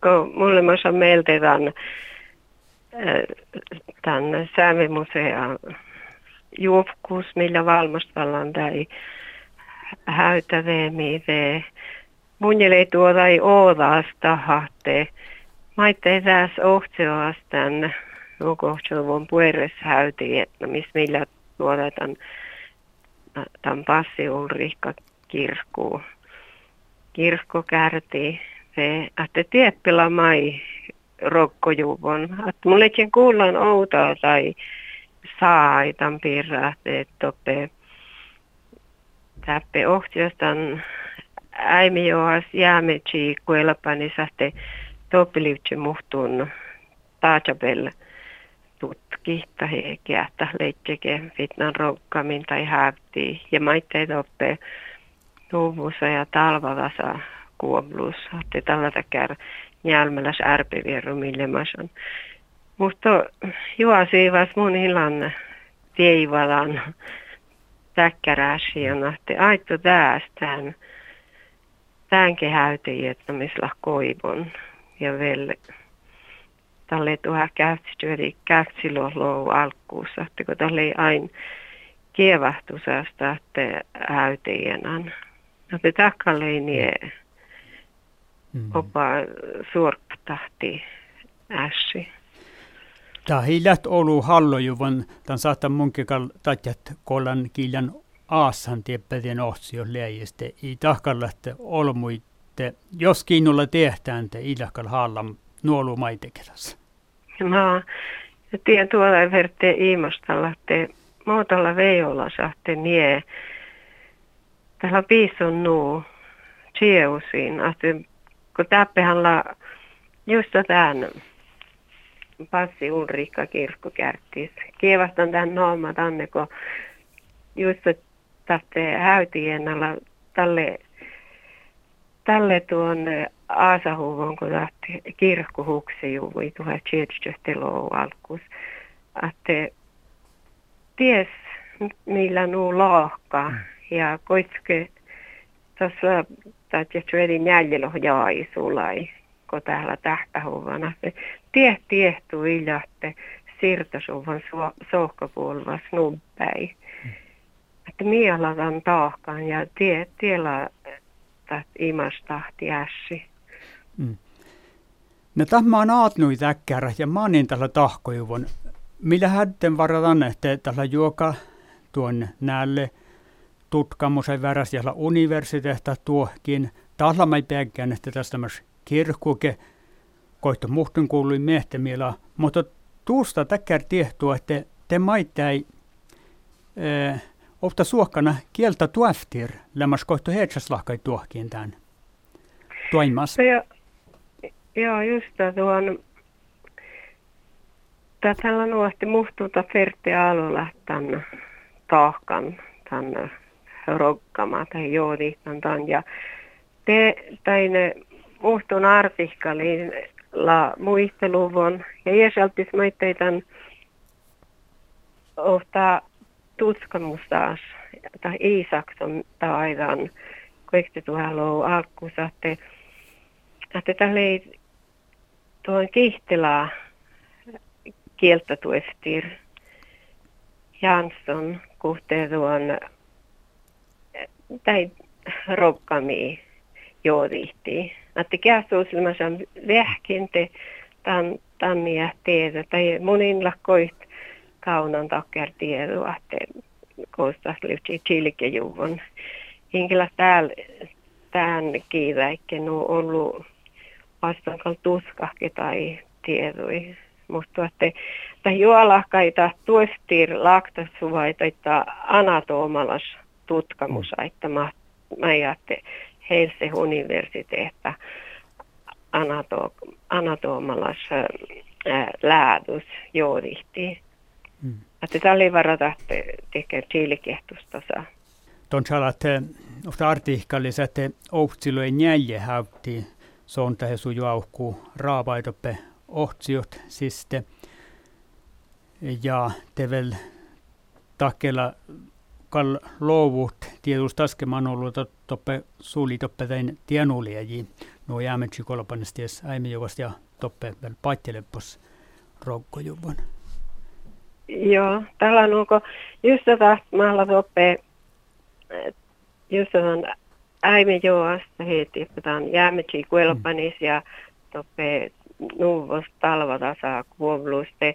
kun mä saan meiltä tämän, tämän Säämimusean juopkus, millä valmistellaan tai häytäveemi ve. Mun ei tuoda ei oodaasta hahte. Maitte tässä ohtseoastan nukohtseluvun pueres häyti, että missä millä tuotetaan tämän passi Ulrikka kirkko kärti se, että tieppila mai rokkojuvon. Että mulle ei kuullaan outoa tai saaitan että toppe täppe ohtiostan äimi joas jäämetsi kuelapani sahte toppiliutsi muhtun taajabelle tutkihta hekeä, että leikkeke fitnan rokkamin tai hävtii. Ja maitteet toppe Luvussa ja talvavasa kuoblus. Te tällä takär njälmäläs ärpivieru mille masan. Mutta juo siivas mun illan teivalan täkkäräsiona, että aitto tästään tämän kehäyteen, että missä koivon ja vielä tälle tuohon käytsityöri käytsilolo alkuussa, että kun tälle ei aina kievahtusasta, että häyteenan. No te takkaleini mm. opa suorptahti ässi. Tämä hiljat olu hallojuvan, tämän saattaa munkikal tatjat kollan kiljan aassan tieppätien ohtsio leijistä. I tahkallatte olmuitte, jos kiinnolla tehtään te ilakal hallam nuolu maitekelas. No, tien tuolla verte iimastalla, te muutalla veijolla saatte nie Täällä piisun nuu chieusiin, että kun täppehän la just tämän passi Ulrikka kirkko kärttis. Kievastan tämän nooma tänne, kun just tästä häytien alla tälle, tälle tuon Aasahuvon, kun tähti kirkko huksi juvui tuohon tjedstöhtelua alkuus. Että ties millä nuu lohkaa. Mm ja koitske tuossa että syödi jäljellä jaai sulai, kun täällä tähtähuvana. Tie tiehtuu iljatte sirtasuvan sohkapuolva snubpäi. Että mieladan taahkaan ja tie, tiellä imastahti ässi. Mm. No tämä on aatnui täkkärä ja mä oon tällä tahkojuvon. Millä hätten varataan, että tällä juoka tuon näille tutkamusen väräs ja universiteetta tuohkin. Taas mä päikkään, että tästä myös kirkkuke koittu muhtun kuului mehtemillä, mutta tuosta täkkär tiehtua, että te maittai äh, ofta suokkana kieltä tueftir, lämmäs koittu heitsaslahkai tuohkin tämän. Toimas. Joo, joo, just tuon tällä nuohti muhtuuta Fertti Alola tänne tahkan tänne rokkama tai joodihtantan. Ja te ne muhtun artikkelin la muisteluvon ja jäsaltis maitteitan ohtaa tutkimustaas tai Iisakson taidan kaikki tuolla alkuussa, että, että tällä ei tuon kihtelää kieltä tuestir Jansson kuhteen tuon tai rokkami joodihti. Että käsuusilmassa vähkinte tan, tannia teetä tai monin lakkoit kaunan takkar tiedua, että koostas lyhtsi chilkejuvon. Hinkilä täällä tämän kiiväikke nu ollut vastankal tuskahke tai tiedui. Musta että että juolahkaita tuostir laktasuvaita, anatomalas tutkamus, mm. että mä, mä ajattelin Helsingin universiteetta anato, anatomalas läädus joodihti. Mm. Että tämä oli varata tekee chiilikehtusta saa. Tuon salat ofta artikkelis, että ohtsilo ei näjä häytti, se on tähän suju aukku raapaitoppe ohtsiot siste. Ja te vel takella kall luovut tietysti taskeman ollut toppe suuli toppe tein tienuliaji. no jäämetsi kolpanesties äimijuvast ja toppe väl paittelepos rokkojuvon. Joo, tällä nuko just tätä maalla toppe just tätä äimijuvasta heti, on jäämetsi kolpanis ja toppe nuvos talvatasa kuovluste.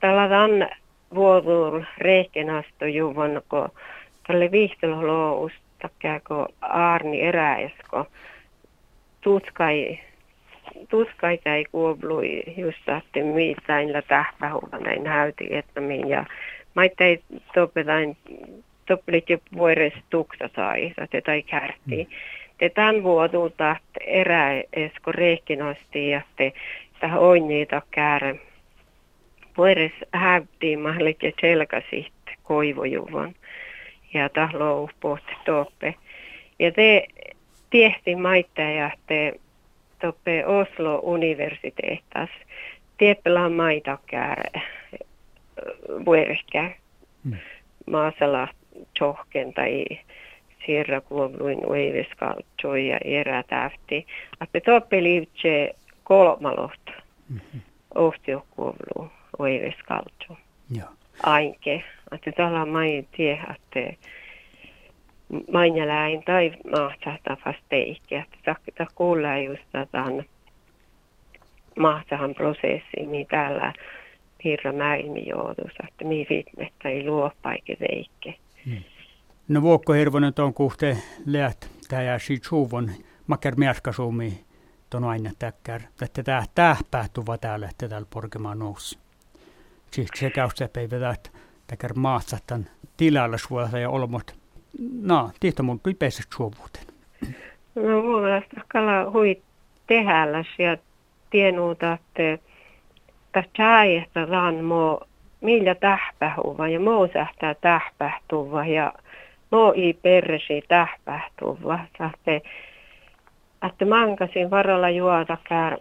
Tällä on vuotuul reihkenasto juvon, kun tälle viihtelolous takkiako Aarni eräesko tutskai tutskai ei kuoblui just saatte mitään la tähpähuva näin häyti että min ja ei topetain toppelit jo vuores tuksa sai että tai kärti. Mm. Te tämän vuodulta eräesko reihkenosti ja te tähän on niitä käärä. Vuores häyttiin mahdollisesti selkäsit koivojuvon ja tahlou pohti toppe. Ja te tiehti maita ja te toppe Oslo universiteettas. Tieppela maita käärä vuorehkä. Mm. Maasala tohken tai sierra kuovluin uiviskaltso ja erä tähti. Että toppe liivtse kolmaloht. Mm-hmm. Ohtio kuovlu uiviskaltso. Joo. Ainke. Että tällä mai tie, että mainjalain tai mahtahtaa fasteikki. Että tämä kuulee just tämän mahtahan prosessi, niin täällä piirra mäimi joutus, että mi vitmettä ei luo paike veikke. Hmm. No vuokko hirvonen on kuhte läht tää ja si chuvon makker miaskasumi ton aina täkkär, että tää tähpähtuva täällä, että täällä porkemaan nousi. Siis se käy se päivä, että takar maatsatan tilalla suolta ja olmot. No, tieto mun pipeessä suovuuteen. No mielestä kala hui tehälläs ja tienuuta, että ran mo millä tähpähuva ja muu sähtää tähpähtuva ja muu ei persi tähpähtuva. Että mankasin varalla juota kär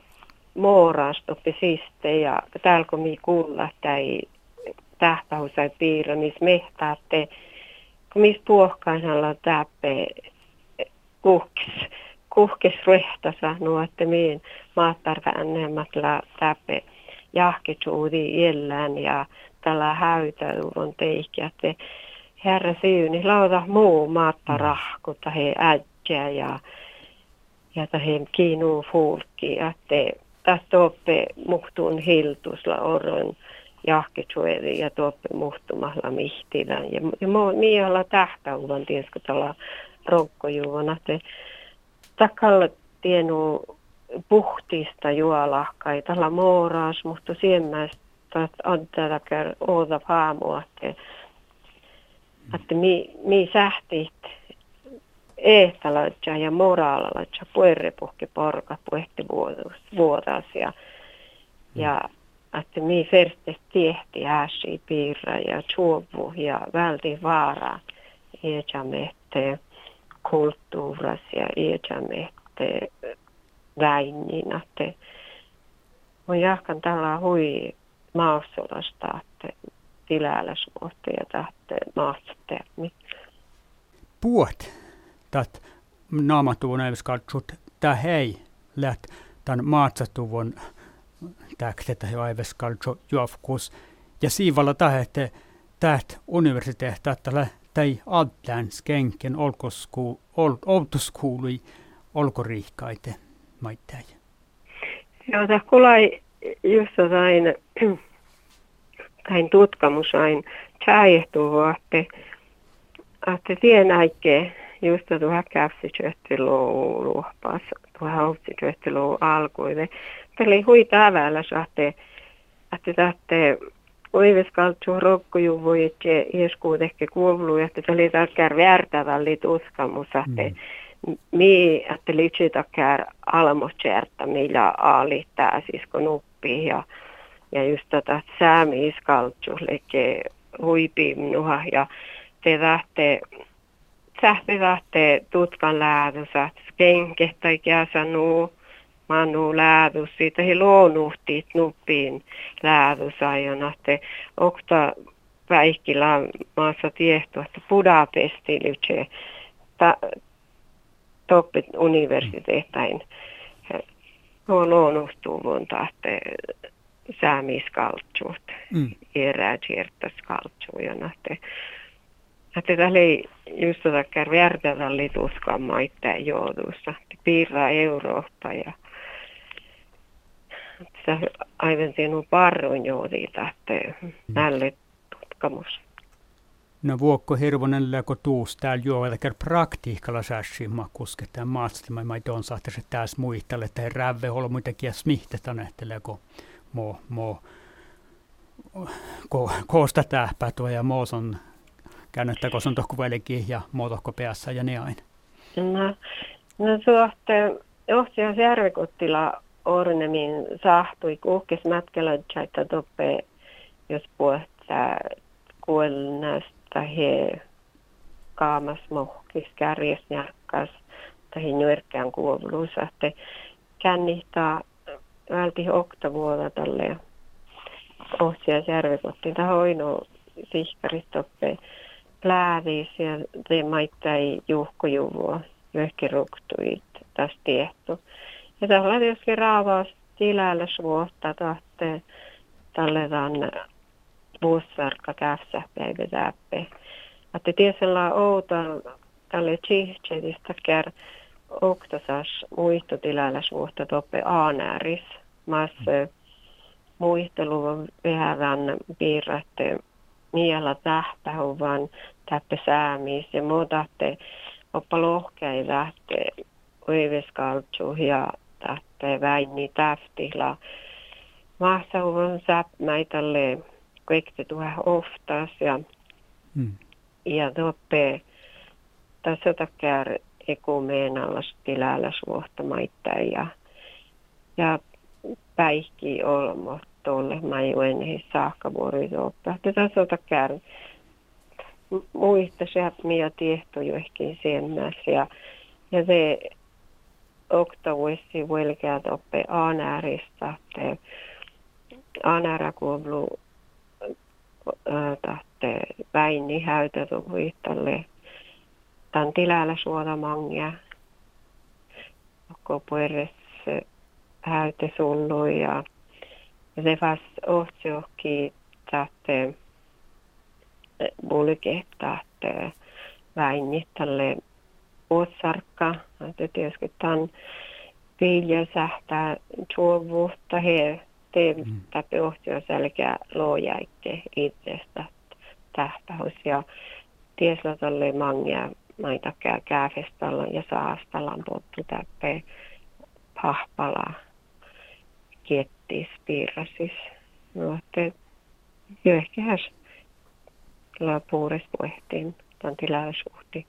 moorastoppi siste ja täällä kun mi kuulla, ei tähtähusai piirro, missä mehtaatte, kun missä puohkaisalla täppe kuhkis, kuhkis rehta sanoo, että miin maattarka enemmät la täppe jahkitsuudi jellään ja tällä häytäyvon teikki, että herra syyni lauta muu maattarahku tai he äijä ja ja he kiinuu fuulki, että tästä oppe muhtuun hiltusla oron jahketsueri ja tuoppe muhtumalla mihtilän. Ja, ja mii olla tähtäuvan tiesko tällä ronkkojuvana. Te takalla tienu puhtista juolahkai, tällä mooraas, mutta siemmästä on tällä oota haamua, että, että mi, mi sähtit ehtalaitja ja moraalalaitja puerrepuhki porka vuodas ja, ja että mi förste tiehti äsi piirra ja tjuovu ja välti vaara iäjämehte kulttuuras ja iäjämehte väinnin, että on jahkan tällä hui maassolasta, että tiläläsmuotta ja tahte maastotermi. Puot, tat naamatuun katsot, tää hei läht tämän maatsatuvun täktetä jo aives kaltso juofkus. Ja siivalla tahette täht universiteettä tällä tai altlän skenken oltuskuului olkoriikkaite maittain. Joo, tämä kulai just tain, tain tutkamus ain tjäjehtuu, että että tien aikkeen just tuohon käpsityöttiluu luopas, tuohon hautsityöttiluu alkuille oli hui täällä sahte, että tahte oiveskaltsu rokkojuvu, että ieskuut ehkä kuuluu, että se oli takkär värtävälli tuskamus, että mm. mi, että litsi takkär almoscerta, millä aali tää sisko nuppi ja, ja just tätä säämiiskaltsu, leke huipimnuha ja te tahte tahte tutkan läädys, että skenke tai käsanuu, manu läädus, siitä he luonuhtiit nuppiin läädusajona, että okta päihkillä maassa tiehtu, että Budapesti lytse ta, toppit universiteettain on luonnostuvun tahte saamiskaltsut, mm. eräkiertaskaltsu, ja nähte, että tällä ei just takia värtävä lituskaan maittaa joudussa. Piirraa Eurooppa ja se aivan sinun parroin joudita, että mm. näille tutkamus. No vuokko hirvonen läkö tuus täällä juo, että praktiikalla sääsi makuske tämän maasta. Mä ei tuon sahte se tässä muistalle, että he rävve olla muitakin smihtetän, että läkö mo, mo, ko, koosta tähpätua ja moos on käynyt, kun on tohku ja mo tohku päässä ja ne aina. No, no suhteen johtajas järvikottila ornemin sahtui kuhkes mätkelödsäitä toppe, jos puhutaan kuolnasta he kaamas mohkis kärjes närkas tai nyörkään kuuluisa, että kännihtaa välti oktavuoda tälle ohsia järvikotti. Tämä hoino sihkaristoppe läävis ja maittai juhkojuvua, johonkin ruktuit tästä tiehtu. Ja tällä on tietysti raavaus tilällä tälle tämän vuossarka käfsä päivä täppe. Että tiesellä outa tälle tsihtsetistä kär oktasas muistotilällä suotta toppe aanääris. Massa muisteluvun vähän miellä tähtähuvan täppe säämis ja muutatte oppa lohkei lähtee oiveskaltsu ja tähte väini täftillä. Maassahuvan säpmäitälle kaikki tuohon oftas ja, hmm. ja toppe tässä takia ekumeenalla tilällä suohtamaita ja, ja päihki olmo tuolle majueneihin saakkavuori oppa. Tätä sota kär muista säpmiä tiehto jo ehkä siemmässä ja, ja se oktavuissi velkeät oppe aanääristä, aanäärä kuuluu tahte väini häytätu huittalle tämän tilällä suoda mangia. Koko pueres häyte sullu ja se fast ohtsiohki tahte bulke tahte väini tälle otsarkka. Että tietysti tämän vilja sähtää tuovuutta he te mm. täppi ohtio selkeä loojaikke itsestä tähtähus ja tiesla tolle mangia maita kää kääfestalla ja saastalan pottu täppe pahpala kiettis piirrasis. No, että jo ehkä hän puures puhtiin tämän tilaisuuteen.